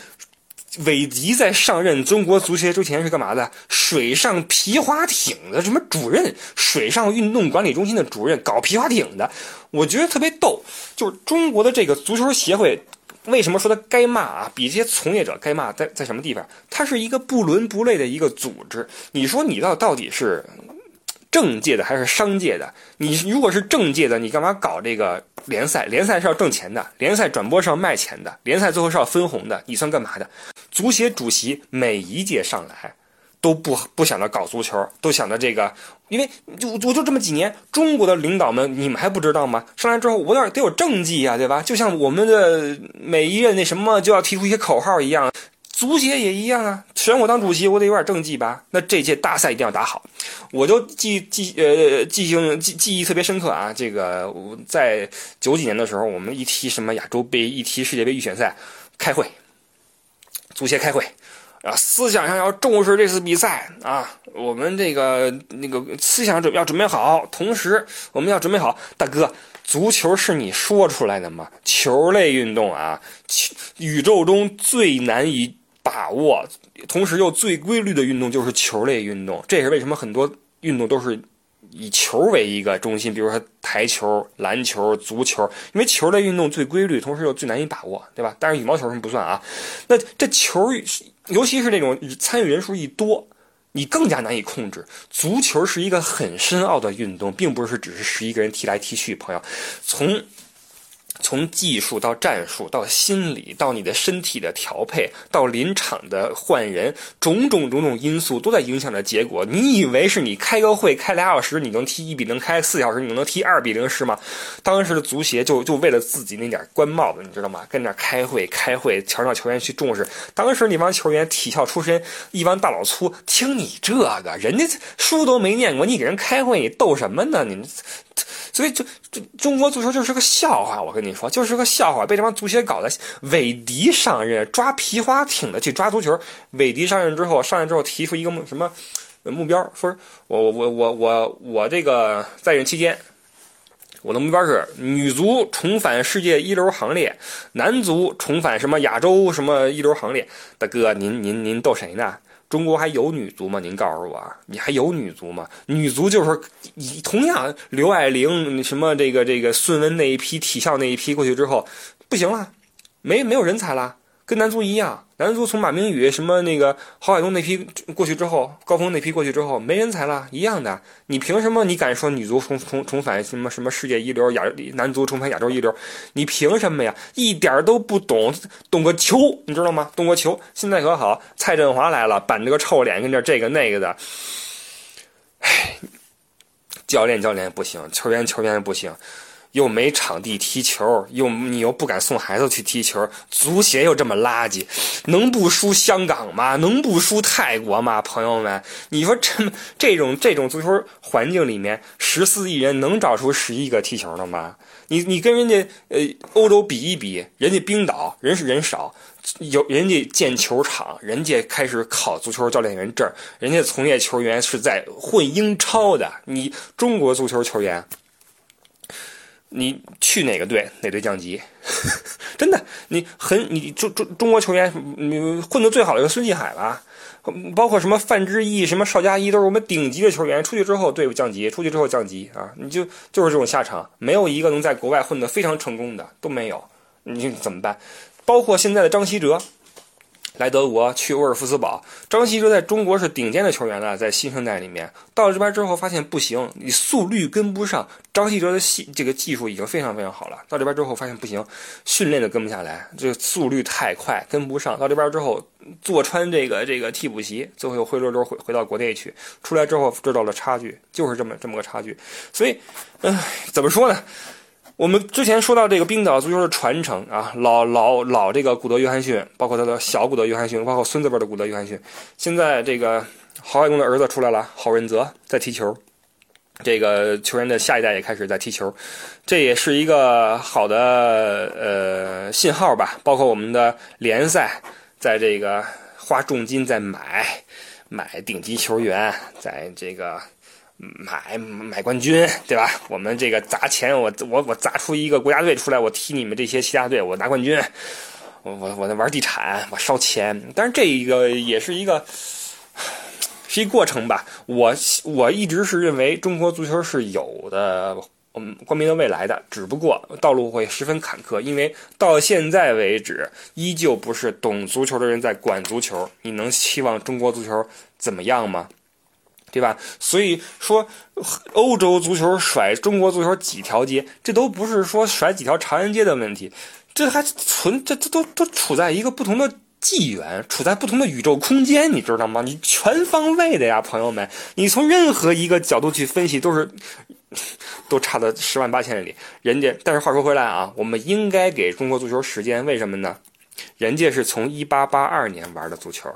韦迪在上任中国足协之前是干嘛的？水上皮划艇的什么主任？水上运动管理中心的主任，搞皮划艇的，我觉得特别逗。就是中国的这个足球协会。为什么说他该骂啊？比这些从业者该骂在在什么地方？他是一个不伦不类的一个组织。你说你到到底是政界的还是商界的？你如果是政界的，你干嘛搞这个联赛？联赛是要挣钱的，联赛转播是要卖钱的，联赛最后是要分红的。你算干嘛的？足协主席每一届上来。都不不想着搞足球，都想着这个，因为就我就这么几年，中国的领导们，你们还不知道吗？上来之后，我得得有政绩呀，对吧？就像我们的每一任那什么就要提出一些口号一样，足协也一样啊。选我当主席，我得有点政绩吧？那这届大赛一定要打好。我就记记呃记性记记忆特别深刻啊。这个我在九几年的时候，我们一提什么亚洲杯，一提世界杯预选赛，开会，足协开会。啊，思想上要重视这次比赛啊！我们这个那个思想准要准备好，同时我们要准备好。大哥，足球是你说出来的吗？球类运动啊，宇宙中最难以把握，同时又最规律的运动就是球类运动。这也是为什么很多运动都是。以球为一个中心，比如说台球、篮球、足球，因为球类运动最规律，同时又最难以把握，对吧？但是羽毛球什么不算啊？那这球，尤其是那种参与人数一多，你更加难以控制。足球是一个很深奥的运动，并不是只是十一个人踢来踢去，朋友，从。从技术到战术，到心理，到你的身体的调配，到临场的换人，种种种种因素都在影响着结果。你以为是你开个会开俩小时，你能踢一比零；开四小时，你能踢二比零是吗？当时的足协就就为了自己那点官帽子，你知道吗？跟那开会开会，强让球员去重视。当时那帮球员体校出身，一帮大老粗，听你这个，人家书都没念过，你给人开会，你逗什么呢？你。所以，就就中国足球就是个笑话，我跟你说，就是个笑话，被这帮足协搞的。韦迪上任抓皮划艇的去抓足球，韦迪上任之后，上任之后提出一个目什么目标，说我我我我我我这个在任期间，我的目标是女足重返世界一流行列，男足重返什么亚洲什么一流行列。大哥，您您您逗谁呢？中国还有女足吗？您告诉我，你还有女足吗？女足就是以同样刘爱玲什么这个这个孙雯那一批体校那一批过去之后，不行了，没没有人才了。跟男足一样，男足从马明宇什么那个郝海东那批过去之后，高峰那批过去之后没人才了，一样的。你凭什么？你敢说女足重重重返什么什么世界一流？亚男足重返亚洲一流？你凭什么呀？一点都不懂，懂个球，你知道吗？懂个球。现在可好，蔡振华来了，板着个臭脸，跟这这个那个的。唉，教练教练不行，球员球员不行。又没场地踢球，又你又不敢送孩子去踢球，足协又这么垃圾，能不输香港吗？能不输泰国吗？朋友们，你说这这种这种足球环境里面，十四亿人能找出十一个踢球的吗？你你跟人家呃欧洲比一比，人家冰岛人是人少，有人家建球场，人家开始考足球教练员证，人家从业球员是在混英超的，你中国足球球员。你去哪个队，哪队降级？真的，你很你中中中国球员，你混得最好的是孙继海吧？包括什么范志毅、什么邵佳一，都是我们顶级的球员。出去之后队伍降级，出去之后降级啊！你就就是这种下场，没有一个能在国外混得非常成功的都没有。你怎么办？包括现在的张稀哲。来德国去沃尔夫斯堡，张稀哲在中国是顶尖的球员了，在新生代里面到了这边之后发现不行，你速率跟不上。张稀哲的技这个技术已经非常非常好了，到这边之后发现不行，训练都跟不下来，这个速率太快跟不上。到这边之后坐穿这个这个替补席，最后又灰溜溜回回到国内去，出来之后知道了差距，就是这么这么个差距。所以，嗯，怎么说呢？我们之前说到这个冰岛足球的传承啊，老老老这个古德约翰逊，包括他的小古德约翰逊，包括孙子辈的古德约翰逊，现在这个郝海东的儿子出来了，郝润泽在踢球，这个球员的下一代也开始在踢球，这也是一个好的呃信号吧。包括我们的联赛，在这个花重金在买买顶级球员，在这个。买买冠军，对吧？我们这个砸钱，我我我砸出一个国家队出来，我踢你们这些其他队，我拿冠军。我我我在玩地产，我烧钱。但是这一个也是一个 是一过程吧。我我一直是认为中国足球是有的，嗯，光明的未来的。只不过道路会十分坎坷，因为到现在为止，依旧不是懂足球的人在管足球。你能期望中国足球怎么样吗？对吧？所以说，欧洲足球甩中国足球几条街，这都不是说甩几条长安街的问题，这还存这这都都处在一个不同的纪元，处在不同的宇宙空间，你知道吗？你全方位的呀，朋友们，你从任何一个角度去分析，都是 都差的十万八千里。人家，但是话说回来啊，我们应该给中国足球时间，为什么呢？人家是从一八八二年玩的足球。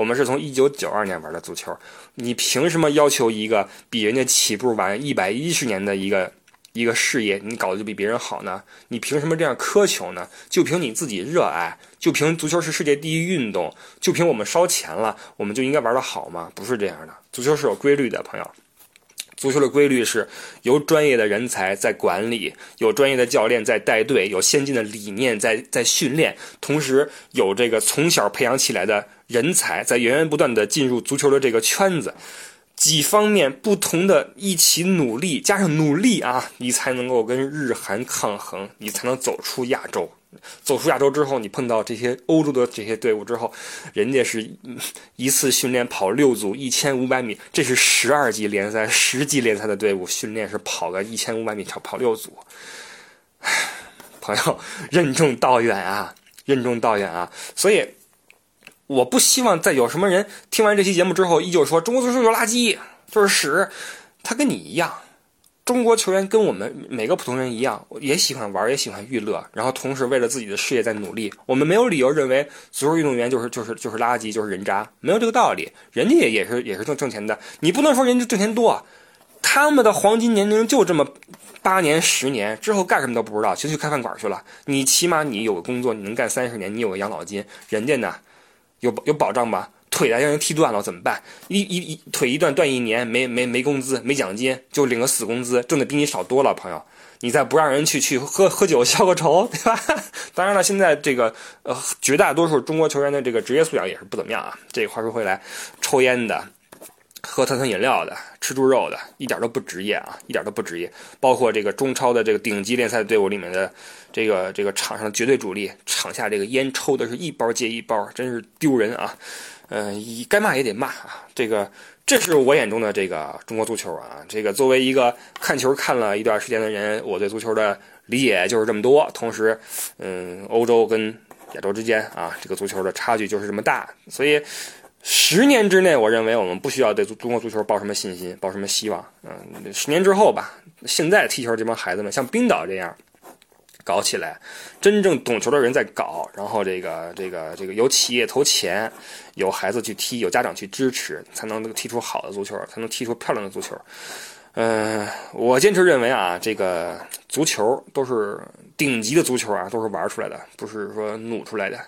我们是从一九九二年玩的足球，你凭什么要求一个比人家起步晚一百一十年的一个一个事业，你搞得就比别人好呢？你凭什么这样苛求呢？就凭你自己热爱，就凭足球是世界第一运动，就凭我们烧钱了，我们就应该玩得好吗？不是这样的，足球是有规律的，朋友。足球的规律是由专业的人才在管理，有专业的教练在带队，有先进的理念在在训练，同时有这个从小培养起来的人才在源源不断的进入足球的这个圈子，几方面不同的一起努力，加上努力啊，你才能够跟日韩抗衡，你才能走出亚洲。走出亚洲之后，你碰到这些欧洲的这些队伍之后，人家是一次训练跑六组一千五百米，这是十二级联赛、十级联赛的队伍训练是跑个一千五百米跑跑六组。朋友，任重道远啊，任重道远啊！所以，我不希望再有什么人听完这期节目之后，依旧说中国足球就垃圾，就是屎。他跟你一样。中国球员跟我们每个普通人一样，也喜欢玩，也喜欢娱乐，然后同时为了自己的事业在努力。我们没有理由认为足球运动员就是就是就是垃圾，就是人渣，没有这个道理。人家也也是也是挣挣钱的，你不能说人家挣钱多，他们的黄金年龄就这么八年十年之后干什么都不知道，就去开饭馆去了。你起码你有个工作，你能干三十年，你有个养老金。人家呢，有有保障吧？腿啊让人踢断了怎么办？一一一腿一断断一年，没没没工资，没奖金，就领个死工资，挣的比你少多了，朋友。你再不让人去去喝喝酒消个愁，对吧？当然了，现在这个呃绝大多数中国球员的这个职业素养也是不怎么样啊。这话说回来，抽烟的。喝碳酸饮料的，吃猪肉的，一点都不职业啊，一点都不职业。包括这个中超的这个顶级联赛队伍里面的这个这个场上的绝对主力，场下这个烟抽的是一包接一包，真是丢人啊！嗯，该骂也得骂啊。这个这是我眼中的这个中国足球啊。这个作为一个看球看了一段时间的人，我对足球的理解就是这么多。同时，嗯，欧洲跟亚洲之间啊，这个足球的差距就是这么大，所以。十年之内，我认为我们不需要对中国足球抱什么信心，抱什么希望。嗯，十年之后吧，现在踢球这帮孩子们，像冰岛这样搞起来，真正懂球的人在搞，然后这个这个这个有企业投钱，有孩子去踢，有家长去支持，才能踢出好的足球，才能踢出漂亮的足球。嗯，我坚持认为啊，这个足球都是。顶级的足球啊，都是玩出来的，不是说努出来的。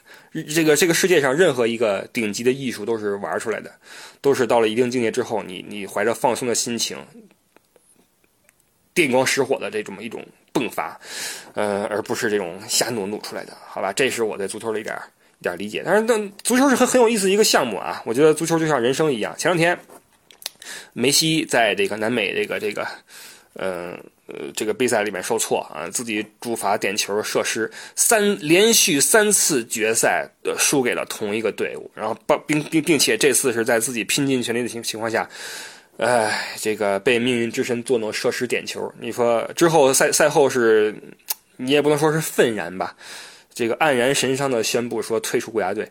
这个这个世界上任何一个顶级的艺术都是玩出来的，都是到了一定境界之后，你你怀着放松的心情，电光石火的这种一种迸发，呃，而不是这种瞎努努出来的，好吧？这是我对足球的一点一点理解。但是，那足球是很很有意思的一个项目啊，我觉得足球就像人生一样。前两天，梅西在这个南美这个这个，嗯。呃，这个比赛里面受挫啊，自己主罚点球射失，三连续三次决赛输给了同一个队伍，然后并并并且这次是在自己拼尽全力的情情况下，哎，这个被命运之神作弄射失点球。你说之后赛赛后是，你也不能说是愤然吧，这个黯然神伤的宣布说退出国家队，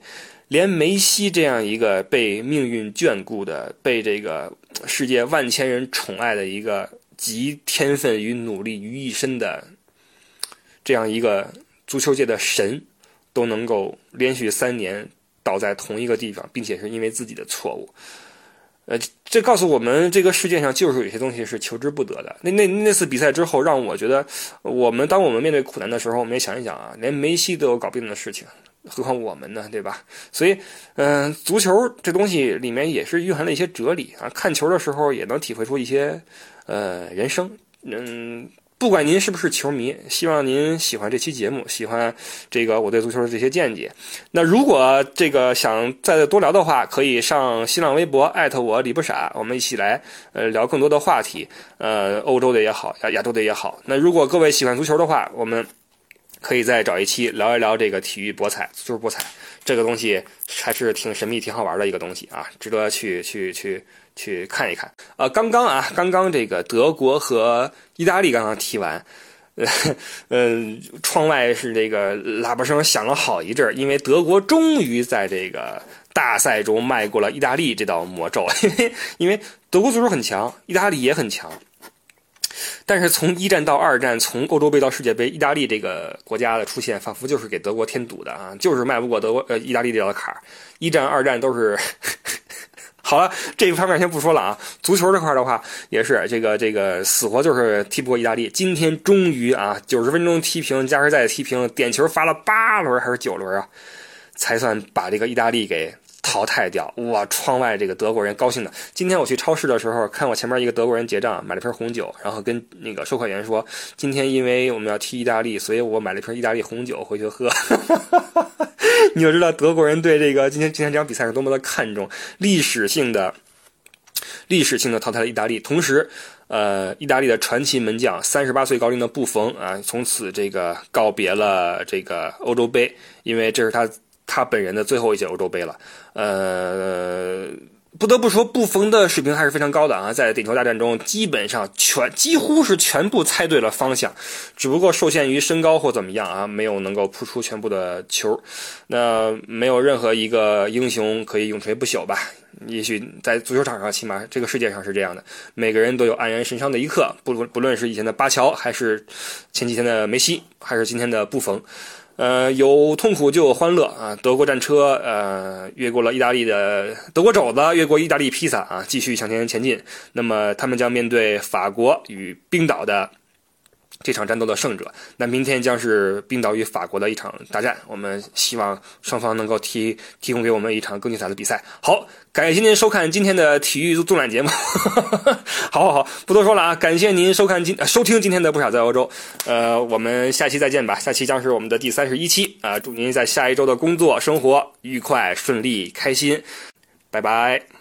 连梅西这样一个被命运眷顾的，被这个世界万千人宠爱的一个。集天分与努力于一身的这样一个足球界的神，都能够连续三年倒在同一个地方，并且是因为自己的错误。呃，这告诉我们，这个世界上就是有些东西是求之不得的。那那那次比赛之后，让我觉得，我们当我们面对苦难的时候，我们也想一想啊，连梅西都有搞不定的事情，何况我们呢，对吧？所以，嗯，足球这东西里面也是蕴含了一些哲理啊。看球的时候也能体会出一些。呃，人生，嗯，不管您是不是球迷，希望您喜欢这期节目，喜欢这个我对足球的这些见解。那如果这个想再多聊的话，可以上新浪微博艾特我李不傻，我们一起来呃聊更多的话题，呃，欧洲的也好，亚亚洲的也好。那如果各位喜欢足球的话，我们可以再找一期聊一聊这个体育博彩，足球博彩这个东西还是挺神秘、挺好玩的一个东西啊，值得去去去。去看一看啊！刚刚啊，刚刚这个德国和意大利刚刚踢完，呃，嗯，窗外是这个喇叭声响了好一阵因为德国终于在这个大赛中迈过了意大利这道魔咒。因为因为德国足球很强，意大利也很强，但是从一战到二战，从欧洲杯到世界杯，意大利这个国家的出现，仿佛就是给德国添堵的啊，就是迈不过德国呃意大利这道坎儿。一战、二战都是。好了，这一方面先不说了啊。足球这块的话，也是这个这个死活就是踢不过意大利。今天终于啊，九十分钟踢平，加时赛踢平，点球罚了八轮还是九轮啊，才算把这个意大利给。淘汰掉哇！窗外这个德国人高兴的。今天我去超市的时候，看我前面一个德国人结账，买了瓶红酒，然后跟那个售货员说：“今天因为我们要踢意大利，所以我买了瓶意大利红酒回去喝。”你就知道德国人对这个今天今天这场比赛是多么的看重，历史性的历史性的淘汰了意大利。同时，呃，意大利的传奇门将三十八岁高龄的布冯啊，从此这个告别了这个欧洲杯，因为这是他。他本人的最后一届欧洲杯了，呃，不得不说，布冯的水平还是非常高的啊，在点球大战中，基本上全几乎是全部猜对了方向，只不过受限于身高或怎么样啊，没有能够扑出全部的球。那没有任何一个英雄可以永垂不朽吧？也许在足球场上，起码这个世界上是这样的，每个人都有黯然神伤的一刻，不不论是以前的巴乔，还是前几天的梅西，还是今天的布冯。呃，有痛苦就有欢乐啊！德国战车呃越过了意大利的德国肘子，越过意大利披萨啊，继续向前前进。那么他们将面对法国与冰岛的这场战斗的胜者。那明天将是冰岛与法国的一场大战，我们希望双方能够提提供给我们一场更精彩的比赛。好，感谢您收看今天的体育纵览节目。好好好，不多说了啊！感谢您收看今收听今天的不傻在欧洲。呃，我们下期再见吧。下期将是我们的第三十一期啊！祝您在下一周的工作生活愉快顺利开心，拜拜。